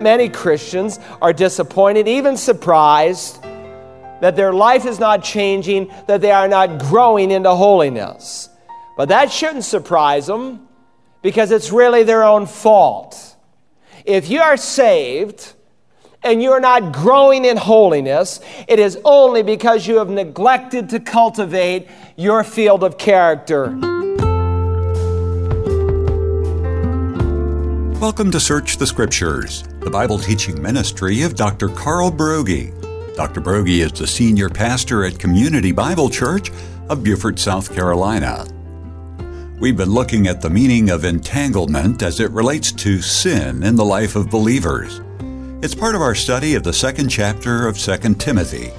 Many Christians are disappointed, even surprised, that their life is not changing, that they are not growing into holiness. But that shouldn't surprise them because it's really their own fault. If you are saved and you're not growing in holiness, it is only because you have neglected to cultivate your field of character. Welcome to Search the Scriptures, the Bible teaching ministry of Dr. Carl Broggi. Dr. Broggi is the senior pastor at Community Bible Church of Beaufort, South Carolina. We've been looking at the meaning of entanglement as it relates to sin in the life of believers. It's part of our study of the second chapter of 2 Timothy.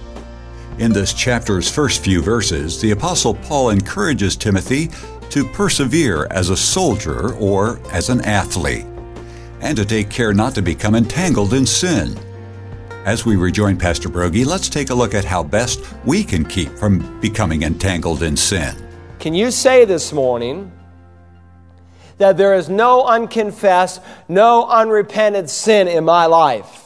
In this chapter's first few verses, the Apostle Paul encourages Timothy to persevere as a soldier or as an athlete and to take care not to become entangled in sin. As we rejoin Pastor Broggi, let's take a look at how best we can keep from becoming entangled in sin. Can you say this morning that there is no unconfessed, no unrepented sin in my life?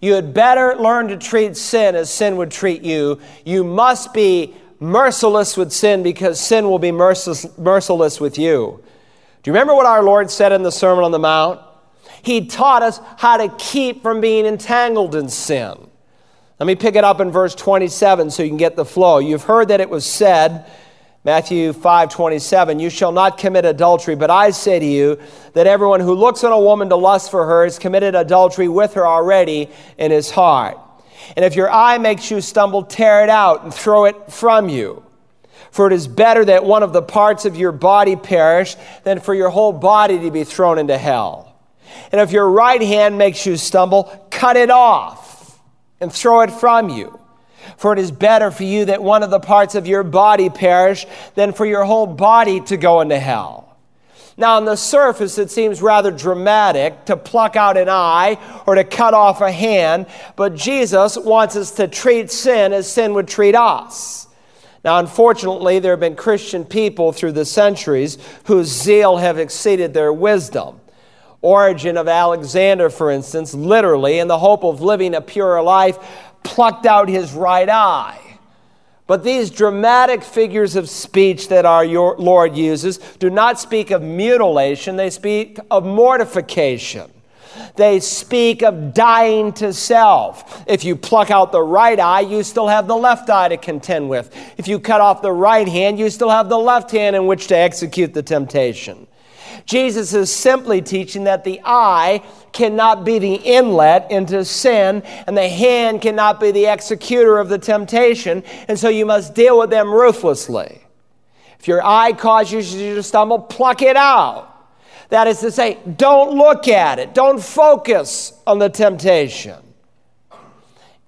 You had better learn to treat sin as sin would treat you. You must be merciless with sin because sin will be merciless with you. Do you remember what our Lord said in the Sermon on the Mount? He taught us how to keep from being entangled in sin. Let me pick it up in verse 27 so you can get the flow. You've heard that it was said, Matthew 5 27, you shall not commit adultery, but I say to you that everyone who looks on a woman to lust for her has committed adultery with her already in his heart. And if your eye makes you stumble, tear it out and throw it from you. For it is better that one of the parts of your body perish than for your whole body to be thrown into hell. And if your right hand makes you stumble, cut it off and throw it from you. For it is better for you that one of the parts of your body perish than for your whole body to go into hell. Now, on the surface, it seems rather dramatic to pluck out an eye or to cut off a hand, but Jesus wants us to treat sin as sin would treat us. Now, unfortunately, there have been Christian people through the centuries whose zeal have exceeded their wisdom. Origen of Alexander, for instance, literally, in the hope of living a purer life, plucked out his right eye. But these dramatic figures of speech that our Lord uses do not speak of mutilation, they speak of mortification. They speak of dying to self. If you pluck out the right eye, you still have the left eye to contend with. If you cut off the right hand, you still have the left hand in which to execute the temptation. Jesus is simply teaching that the eye cannot be the inlet into sin, and the hand cannot be the executor of the temptation, and so you must deal with them ruthlessly. If your eye causes you to stumble, pluck it out. That is to say, don't look at it, don't focus on the temptation.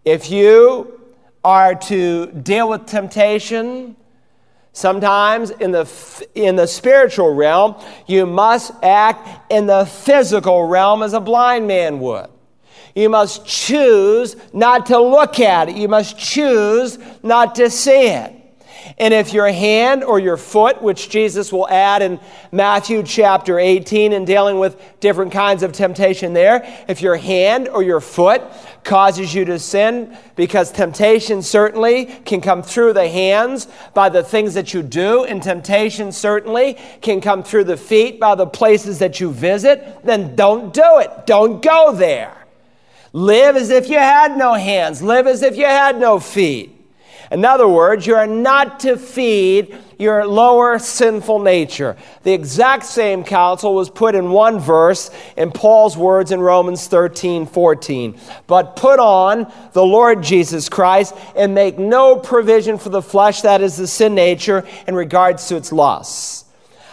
If you are to deal with temptation, sometimes in the, in the spiritual realm, you must act in the physical realm as a blind man would. You must choose not to look at it. You must choose not to see it. And if your hand or your foot, which Jesus will add in Matthew chapter 18 in dealing with different kinds of temptation there, if your hand or your foot causes you to sin, because temptation certainly can come through the hands by the things that you do, and temptation certainly can come through the feet by the places that you visit, then don't do it. Don't go there. Live as if you had no hands, live as if you had no feet. In other words, you are not to feed your lower sinful nature. The exact same counsel was put in one verse in Paul's words in Romans 13 14. But put on the Lord Jesus Christ and make no provision for the flesh, that is the sin nature, in regards to its lusts.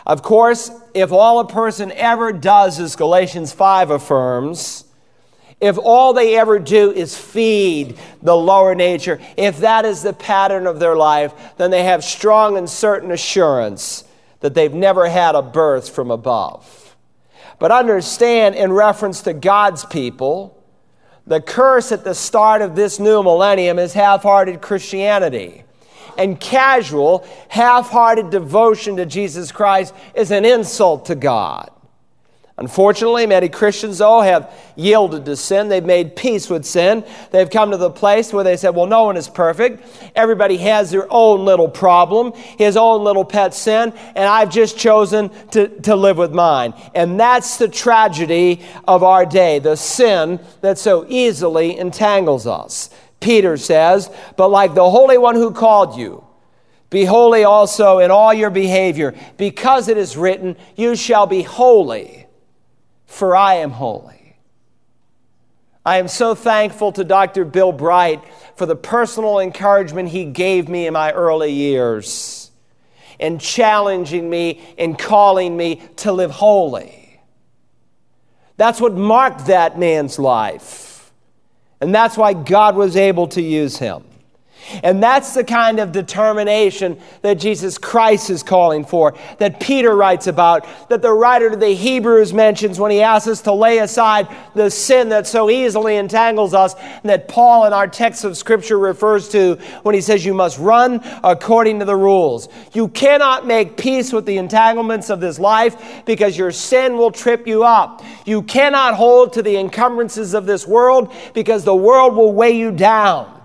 Of course, if all a person ever does, as Galatians 5 affirms, if all they ever do is feed the lower nature, if that is the pattern of their life, then they have strong and certain assurance that they've never had a birth from above. But understand, in reference to God's people, the curse at the start of this new millennium is half hearted Christianity. And casual, half hearted devotion to Jesus Christ is an insult to God. Unfortunately, many Christians, though, have yielded to sin. They've made peace with sin. They've come to the place where they said, Well, no one is perfect. Everybody has their own little problem, his own little pet sin, and I've just chosen to, to live with mine. And that's the tragedy of our day, the sin that so easily entangles us. Peter says, But like the Holy One who called you, be holy also in all your behavior, because it is written, You shall be holy for I am holy. I am so thankful to Dr. Bill Bright for the personal encouragement he gave me in my early years and challenging me and calling me to live holy. That's what marked that man's life. And that's why God was able to use him. And that's the kind of determination that Jesus Christ is calling for, that Peter writes about, that the writer to the Hebrews mentions when he asks us to lay aside the sin that so easily entangles us, and that Paul in our text of Scripture refers to when he says, You must run according to the rules. You cannot make peace with the entanglements of this life because your sin will trip you up. You cannot hold to the encumbrances of this world because the world will weigh you down.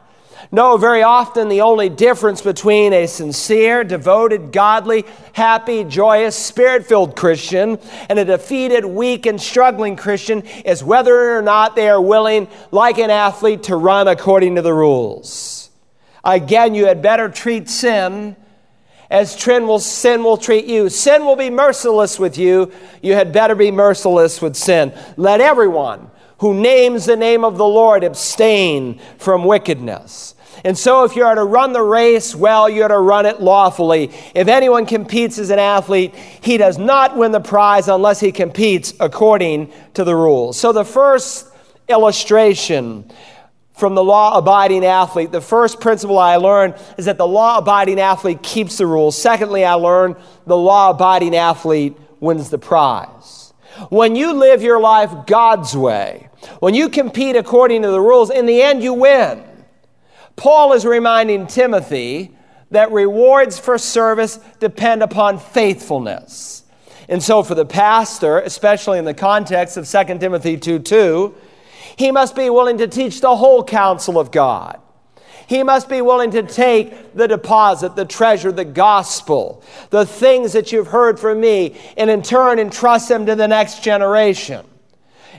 No, very often the only difference between a sincere, devoted, godly, happy, joyous, spirit filled Christian and a defeated, weak, and struggling Christian is whether or not they are willing, like an athlete, to run according to the rules. Again, you had better treat sin as sin will, sin will treat you. Sin will be merciless with you. You had better be merciless with sin. Let everyone who names the name of the Lord abstain from wickedness. And so, if you are to run the race well, you are to run it lawfully. If anyone competes as an athlete, he does not win the prize unless he competes according to the rules. So, the first illustration from the law abiding athlete, the first principle I learned is that the law abiding athlete keeps the rules. Secondly, I learned the law abiding athlete wins the prize. When you live your life God's way, when you compete according to the rules, in the end you win. Paul is reminding Timothy that rewards for service depend upon faithfulness. And so, for the pastor, especially in the context of 2 Timothy 2 2, he must be willing to teach the whole counsel of God. He must be willing to take the deposit, the treasure, the gospel, the things that you've heard from me, and in turn entrust them to the next generation.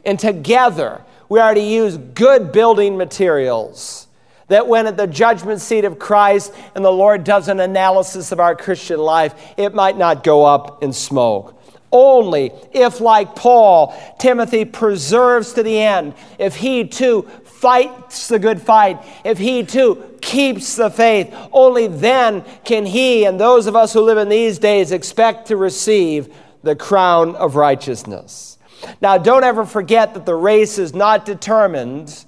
And together, we are to use good building materials that when at the judgment seat of Christ and the Lord does an analysis of our Christian life, it might not go up in smoke. Only if, like Paul, Timothy preserves to the end, if he too fights the good fight, if he too keeps the faith, only then can he and those of us who live in these days expect to receive the crown of righteousness. Now, don't ever forget that the race is not determined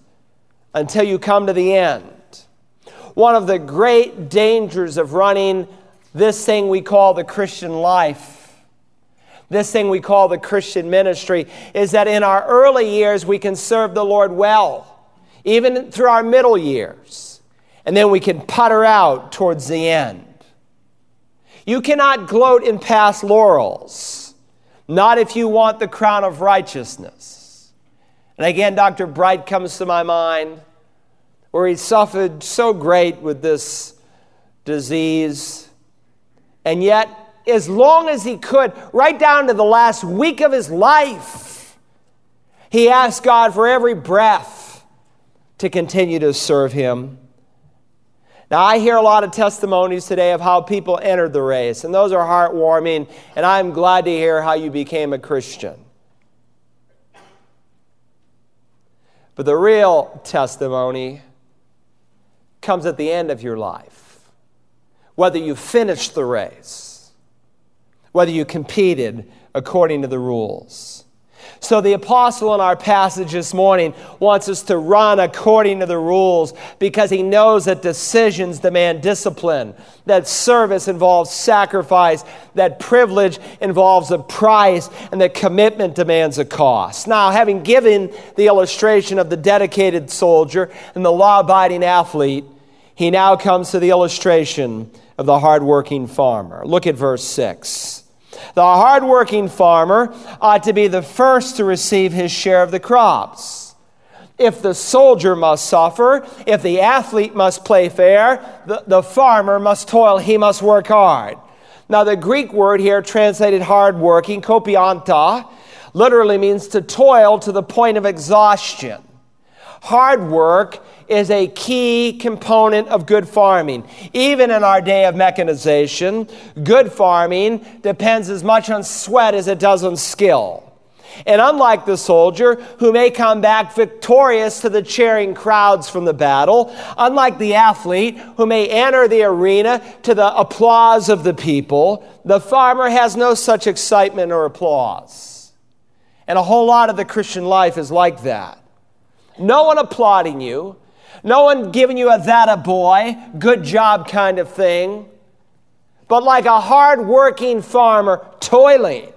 until you come to the end. One of the great dangers of running this thing we call the Christian life, this thing we call the Christian ministry, is that in our early years we can serve the Lord well, even through our middle years, and then we can putter out towards the end. You cannot gloat in past laurels, not if you want the crown of righteousness. And again, Dr. Bright comes to my mind, where he suffered so great with this disease. And yet, as long as he could, right down to the last week of his life, he asked God for every breath to continue to serve him. Now, I hear a lot of testimonies today of how people entered the race, and those are heartwarming, and I'm glad to hear how you became a Christian. But the real testimony comes at the end of your life. Whether you finished the race, whether you competed according to the rules. So, the apostle in our passage this morning wants us to run according to the rules because he knows that decisions demand discipline, that service involves sacrifice, that privilege involves a price, and that commitment demands a cost. Now, having given the illustration of the dedicated soldier and the law abiding athlete, he now comes to the illustration of the hardworking farmer. Look at verse 6. The hardworking farmer ought to be the first to receive his share of the crops. If the soldier must suffer, if the athlete must play fair, the, the farmer must toil, he must work hard. Now, the Greek word here translated hardworking, kopianta, literally means to toil to the point of exhaustion. Hard work is a key component of good farming. Even in our day of mechanization, good farming depends as much on sweat as it does on skill. And unlike the soldier who may come back victorious to the cheering crowds from the battle, unlike the athlete who may enter the arena to the applause of the people, the farmer has no such excitement or applause. And a whole lot of the Christian life is like that. No one applauding you, no one giving you a that a boy, good job kind of thing, but like a hard working farmer toiling.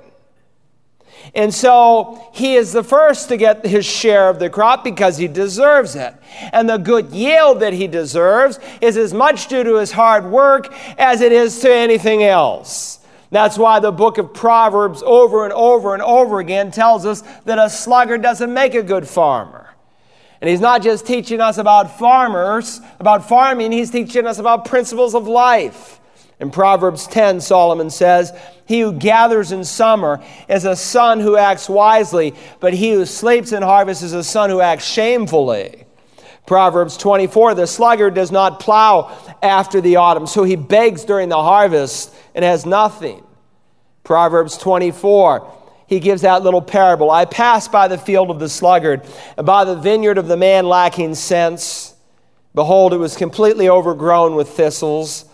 And so he is the first to get his share of the crop because he deserves it. And the good yield that he deserves is as much due to his hard work as it is to anything else. That's why the book of Proverbs over and over and over again tells us that a sluggard doesn't make a good farmer. And he's not just teaching us about farmers, about farming, he's teaching us about principles of life. In Proverbs 10, Solomon says, He who gathers in summer is a son who acts wisely, but he who sleeps in harvest is a son who acts shamefully. Proverbs 24, the sluggard does not plow after the autumn, so he begs during the harvest and has nothing. Proverbs 24, he gives that little parable. I passed by the field of the sluggard and by the vineyard of the man lacking sense. Behold, it was completely overgrown with thistles.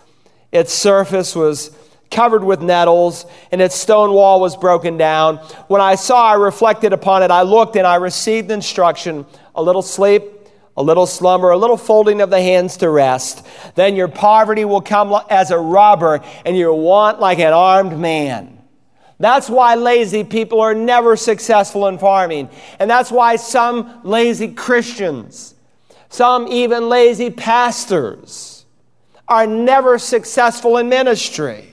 Its surface was covered with nettles, and its stone wall was broken down. When I saw, I reflected upon it. I looked and I received instruction a little sleep, a little slumber, a little folding of the hands to rest. Then your poverty will come as a robber, and your want like an armed man. That's why lazy people are never successful in farming. And that's why some lazy Christians, some even lazy pastors, are never successful in ministry.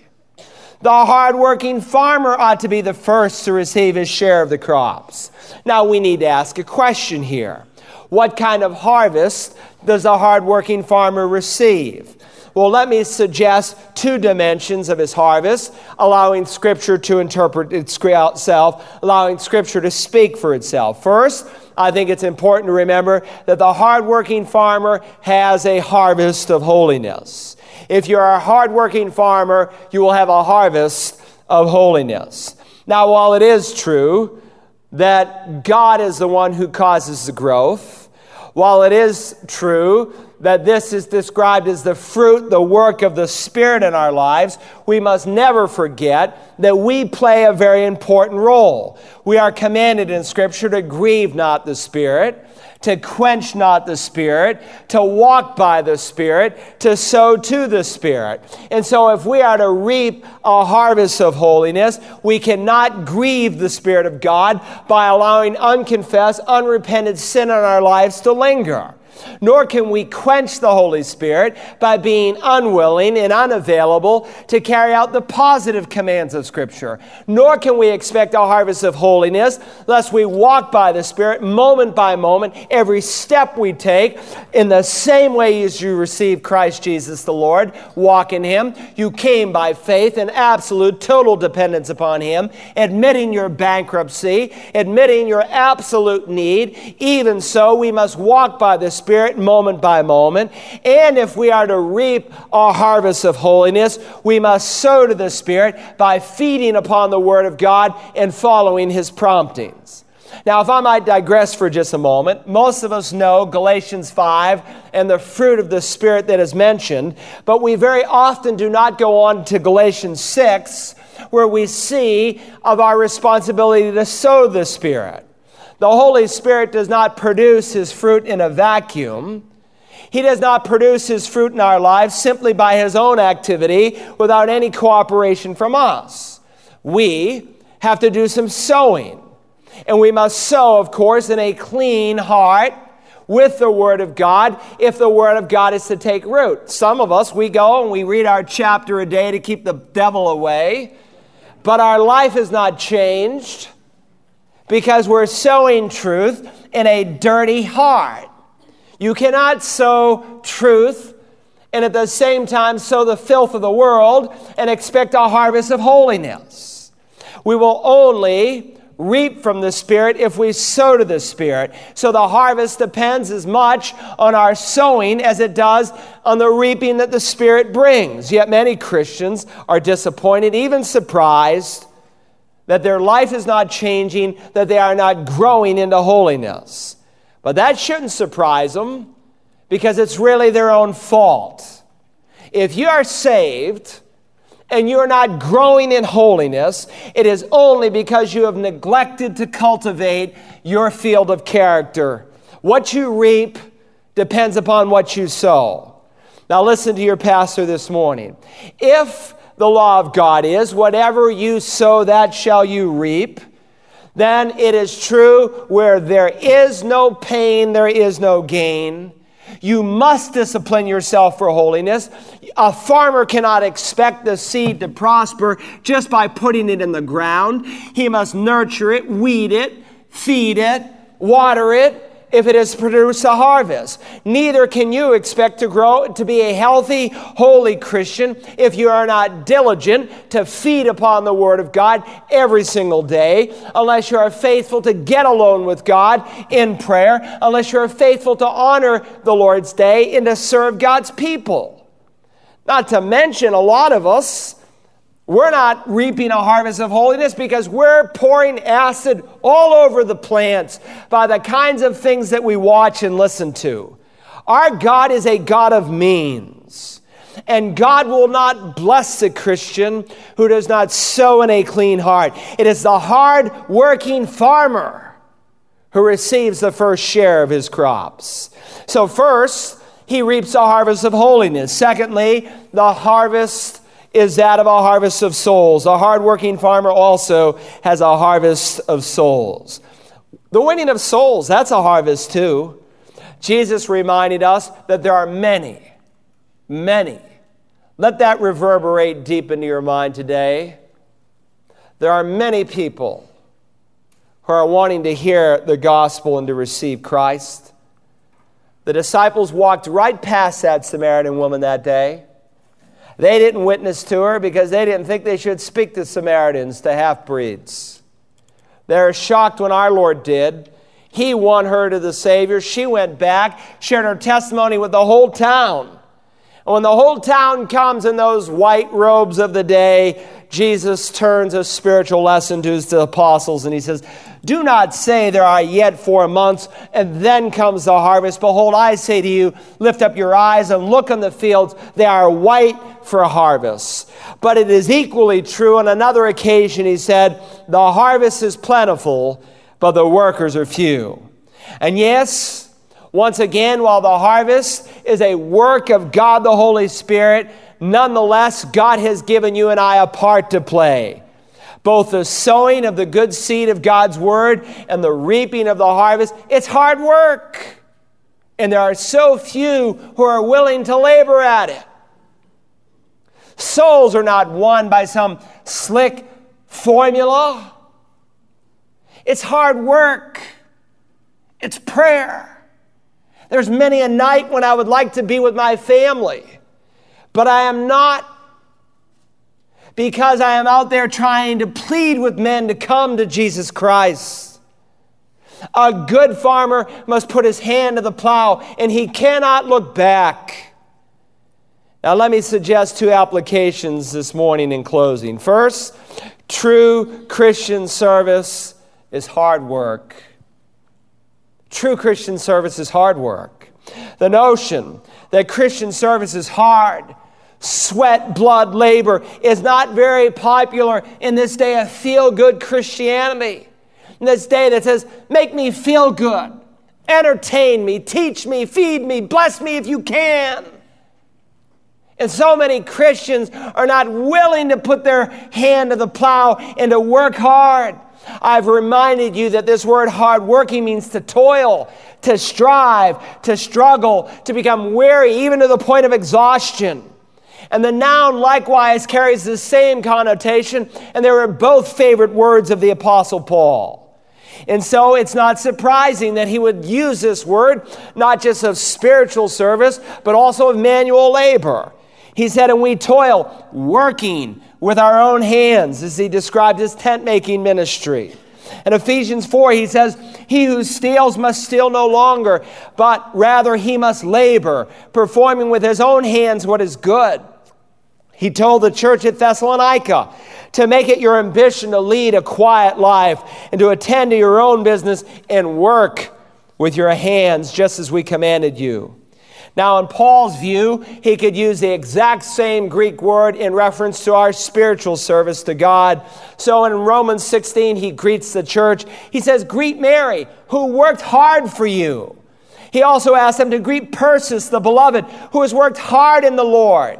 The hardworking farmer ought to be the first to receive his share of the crops. Now we need to ask a question here. What kind of harvest does a hardworking farmer receive? Well, let me suggest two dimensions of his harvest, allowing Scripture to interpret itself, allowing Scripture to speak for itself. First, I think it's important to remember that the hardworking farmer has a harvest of holiness. If you're a hardworking farmer, you will have a harvest of holiness. Now, while it is true that God is the one who causes the growth, while it is true that this is described as the fruit, the work of the Spirit in our lives, we must never forget that we play a very important role. We are commanded in Scripture to grieve not the Spirit, to quench not the Spirit, to walk by the Spirit, to sow to the Spirit. And so, if we are to reap a harvest of holiness, we cannot grieve the Spirit of God by allowing unconfessed, unrepented sin in our lives to linger nor can we quench the Holy Spirit by being unwilling and unavailable to carry out the positive commands of Scripture. Nor can we expect a harvest of holiness lest we walk by the Spirit moment by moment, every step we take, in the same way as you receive Christ Jesus the Lord, walk in Him. You came by faith and absolute, total dependence upon Him, admitting your bankruptcy, admitting your absolute need. Even so, we must walk by the Spirit Spirit moment by moment. And if we are to reap our harvest of holiness, we must sow to the Spirit by feeding upon the Word of God and following His promptings. Now, if I might digress for just a moment, most of us know Galatians 5 and the fruit of the Spirit that is mentioned, but we very often do not go on to Galatians 6, where we see of our responsibility to sow the Spirit. The Holy Spirit does not produce his fruit in a vacuum. He does not produce his fruit in our lives simply by his own activity without any cooperation from us. We have to do some sowing. And we must sow, of course, in a clean heart with the Word of God if the Word of God is to take root. Some of us, we go and we read our chapter a day to keep the devil away. but our life is not changed because we're sowing truth in a dirty heart. You cannot sow truth and at the same time sow the filth of the world and expect a harvest of holiness. We will only reap from the Spirit if we sow to the Spirit. So the harvest depends as much on our sowing as it does on the reaping that the Spirit brings. Yet many Christians are disappointed, even surprised, that their life is not changing, that they are not growing into holiness. But that shouldn't surprise them because it's really their own fault. If you are saved, and you're not growing in holiness, it is only because you have neglected to cultivate your field of character. What you reap depends upon what you sow. Now, listen to your pastor this morning. If the law of God is, whatever you sow, that shall you reap, then it is true where there is no pain, there is no gain. You must discipline yourself for holiness. A farmer cannot expect the seed to prosper just by putting it in the ground. He must nurture it, weed it, feed it, water it, if it has produced a harvest. Neither can you expect to grow to be a healthy, holy Christian if you are not diligent to feed upon the Word of God every single day, unless you are faithful to get alone with God in prayer, unless you are faithful to honor the Lord's day and to serve God's people. Not to mention, a lot of us we're not reaping a harvest of holiness because we're pouring acid all over the plants by the kinds of things that we watch and listen to. Our God is a God of means. And God will not bless the Christian who does not sow in a clean heart. It is the hard working farmer who receives the first share of his crops. So, first, he reaps a harvest of holiness. Secondly, the harvest is that of a harvest of souls. A hardworking farmer also has a harvest of souls. The winning of souls, that's a harvest too. Jesus reminded us that there are many, many. Let that reverberate deep into your mind today. There are many people who are wanting to hear the gospel and to receive Christ. The disciples walked right past that Samaritan woman that day. They didn't witness to her because they didn't think they should speak to Samaritans, to half breeds. They're shocked when our Lord did. He won her to the Savior. She went back, shared her testimony with the whole town. When the whole town comes in those white robes of the day, Jesus turns a spiritual lesson to his apostles and he says, Do not say there are yet four months and then comes the harvest. Behold, I say to you, lift up your eyes and look on the fields. They are white for harvest. But it is equally true on another occasion, he said, The harvest is plentiful, but the workers are few. And yes, once again, while the harvest is a work of God the Holy Spirit, nonetheless, God has given you and I a part to play. Both the sowing of the good seed of God's word and the reaping of the harvest, it's hard work. And there are so few who are willing to labor at it. Souls are not won by some slick formula. It's hard work. It's prayer. There's many a night when I would like to be with my family but I am not because I am out there trying to plead with men to come to Jesus Christ. A good farmer must put his hand to the plow and he cannot look back. Now, let me suggest two applications this morning in closing. First, true Christian service is hard work. True Christian service is hard work. The notion that Christian service is hard sweat, blood, labor is not very popular in this day of feel good Christianity. In this day that says, make me feel good, entertain me, teach me, feed me, bless me if you can. And so many Christians are not willing to put their hand to the plow and to work hard. I've reminded you that this word hard working means to toil, to strive, to struggle, to become weary, even to the point of exhaustion. And the noun likewise carries the same connotation, and they were both favorite words of the Apostle Paul. And so it's not surprising that he would use this word, not just of spiritual service, but also of manual labor. He said, and we toil working with our own hands, as he described his tent making ministry. In Ephesians 4, he says, He who steals must steal no longer, but rather he must labor, performing with his own hands what is good. He told the church at Thessalonica to make it your ambition to lead a quiet life and to attend to your own business and work with your hands, just as we commanded you. Now, in Paul's view, he could use the exact same Greek word in reference to our spiritual service to God. So in Romans 16, he greets the church. He says, Greet Mary, who worked hard for you. He also asked them to greet Persis, the beloved, who has worked hard in the Lord.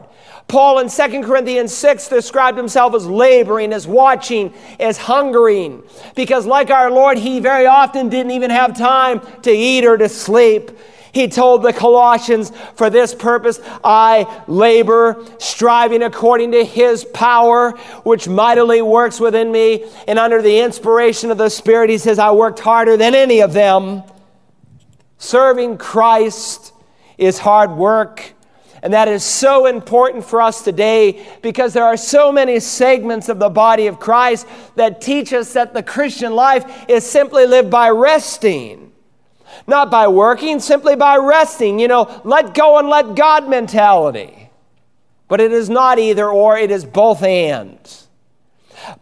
Paul in 2 Corinthians 6 described himself as laboring, as watching, as hungering, because like our Lord, he very often didn't even have time to eat or to sleep. He told the Colossians, For this purpose I labor, striving according to his power, which mightily works within me. And under the inspiration of the Spirit, he says, I worked harder than any of them. Serving Christ is hard work. And that is so important for us today because there are so many segments of the body of Christ that teach us that the Christian life is simply lived by resting. Not by working, simply by resting. You know, let go and let God mentality. But it is not either or, it is both and.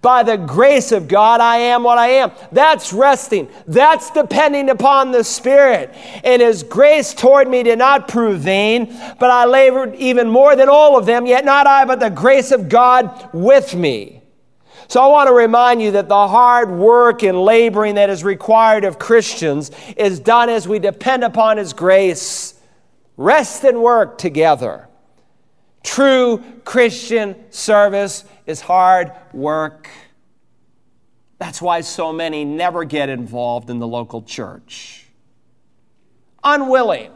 By the grace of God, I am what I am. That's resting. That's depending upon the Spirit. And His grace toward me did not prove vain, but I labored even more than all of them, yet not I, but the grace of God with me. So I want to remind you that the hard work and laboring that is required of Christians is done as we depend upon His grace. Rest and work together. True Christian service is hard work. That's why so many never get involved in the local church. Unwilling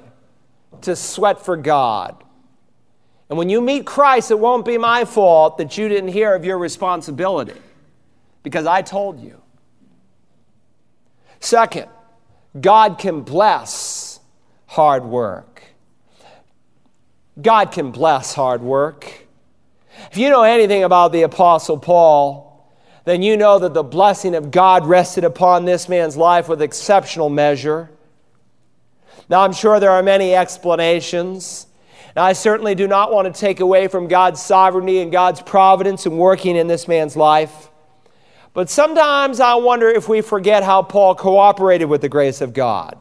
to sweat for God. And when you meet Christ, it won't be my fault that you didn't hear of your responsibility because I told you. Second, God can bless hard work. God can bless hard work. If you know anything about the Apostle Paul, then you know that the blessing of God rested upon this man's life with exceptional measure. Now, I'm sure there are many explanations. Now, I certainly do not want to take away from God's sovereignty and God's providence in working in this man's life. But sometimes I wonder if we forget how Paul cooperated with the grace of God.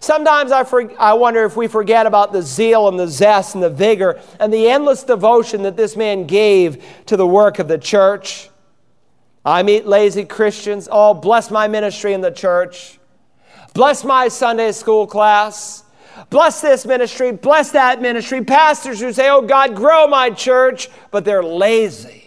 Sometimes I, for, I wonder if we forget about the zeal and the zest and the vigor and the endless devotion that this man gave to the work of the church. I meet lazy Christians. Oh, bless my ministry in the church. Bless my Sunday school class. Bless this ministry. Bless that ministry. Pastors who say, Oh, God, grow my church, but they're lazy.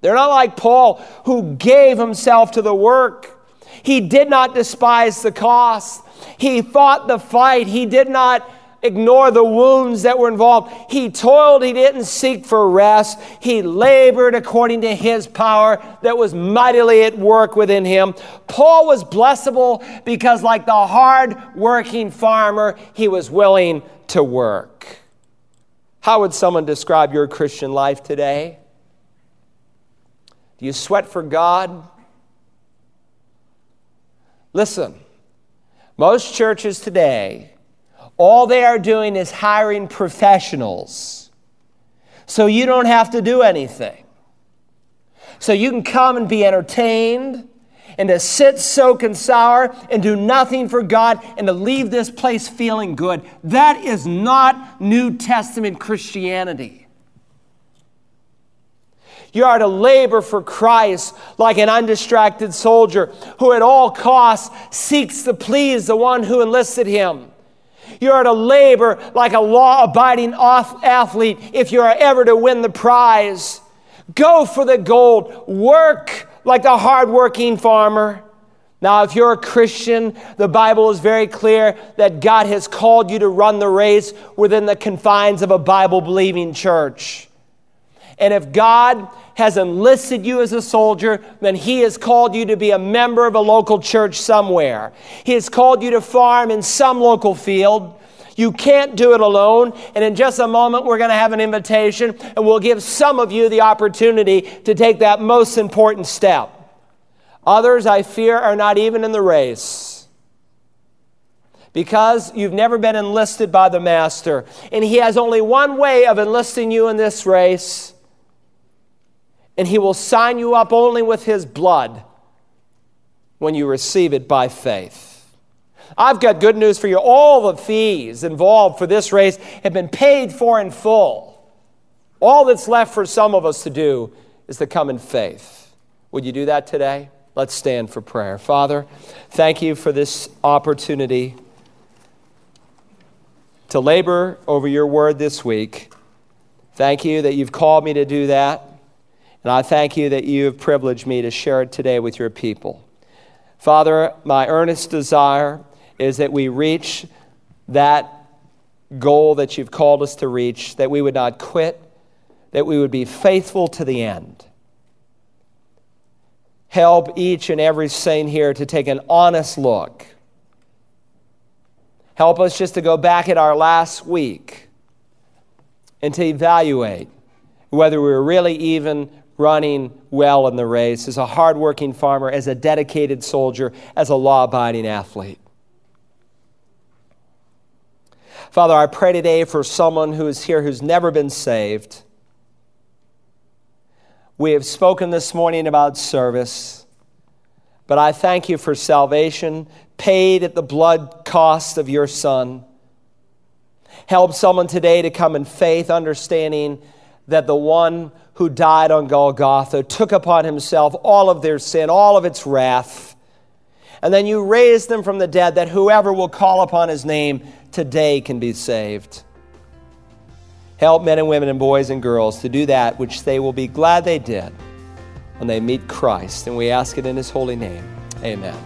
They're not like Paul, who gave himself to the work. He did not despise the cost. He fought the fight. He did not ignore the wounds that were involved. He toiled. He didn't seek for rest. He labored according to his power that was mightily at work within him. Paul was blessable because, like the hard working farmer, he was willing to work. How would someone describe your Christian life today? Do you sweat for God? Listen, most churches today, all they are doing is hiring professionals. So you don't have to do anything. So you can come and be entertained and to sit, soak, and sour and do nothing for God and to leave this place feeling good. That is not New Testament Christianity. You are to labor for Christ like an undistracted soldier who at all costs seeks to please the one who enlisted him. You are to labor like a law abiding athlete if you are ever to win the prize. Go for the gold. Work like the hardworking farmer. Now, if you're a Christian, the Bible is very clear that God has called you to run the race within the confines of a Bible believing church. And if God has enlisted you as a soldier, then He has called you to be a member of a local church somewhere. He has called you to farm in some local field. You can't do it alone. And in just a moment, we're going to have an invitation, and we'll give some of you the opportunity to take that most important step. Others, I fear, are not even in the race because you've never been enlisted by the Master. And He has only one way of enlisting you in this race, and He will sign you up only with His blood when you receive it by faith. I've got good news for you. All the fees involved for this race have been paid for in full. All that's left for some of us to do is to come in faith. Would you do that today? Let's stand for prayer. Father, thank you for this opportunity to labor over your word this week. Thank you that you've called me to do that. And I thank you that you have privileged me to share it today with your people. Father, my earnest desire is that we reach that goal that you've called us to reach, that we would not quit, that we would be faithful to the end help each and every saint here to take an honest look. Help us just to go back at our last week and to evaluate whether we're really even running well in the race as a hardworking farmer, as a dedicated soldier, as a law abiding athlete. Father, I pray today for someone who is here who's never been saved we have spoken this morning about service, but I thank you for salvation paid at the blood cost of your Son. Help someone today to come in faith, understanding that the one who died on Golgotha took upon himself all of their sin, all of its wrath. And then you raised them from the dead, that whoever will call upon his name today can be saved. Help men and women and boys and girls to do that which they will be glad they did when they meet Christ. And we ask it in his holy name. Amen.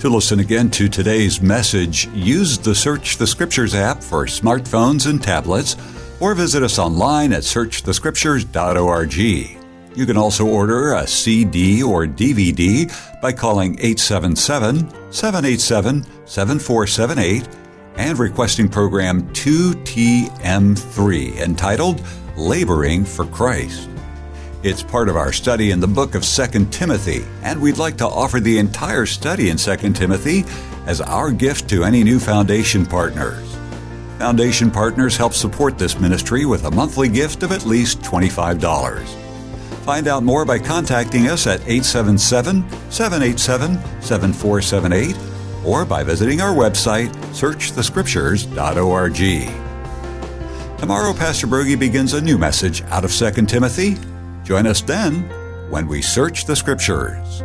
To listen again to today's message, use the Search the Scriptures app for smartphones and tablets, or visit us online at searchthescriptures.org. You can also order a CD or DVD by calling 877 787 7478 and requesting program 2TM3 entitled Laboring for Christ. It's part of our study in the book of 2 Timothy, and we'd like to offer the entire study in 2 Timothy as our gift to any new foundation partners. Foundation partners help support this ministry with a monthly gift of at least $25. Find out more by contacting us at 877 787 7478 or by visiting our website, searchthescriptures.org. Tomorrow, Pastor Broggi begins a new message out of 2 Timothy. Join us then when we search the Scriptures.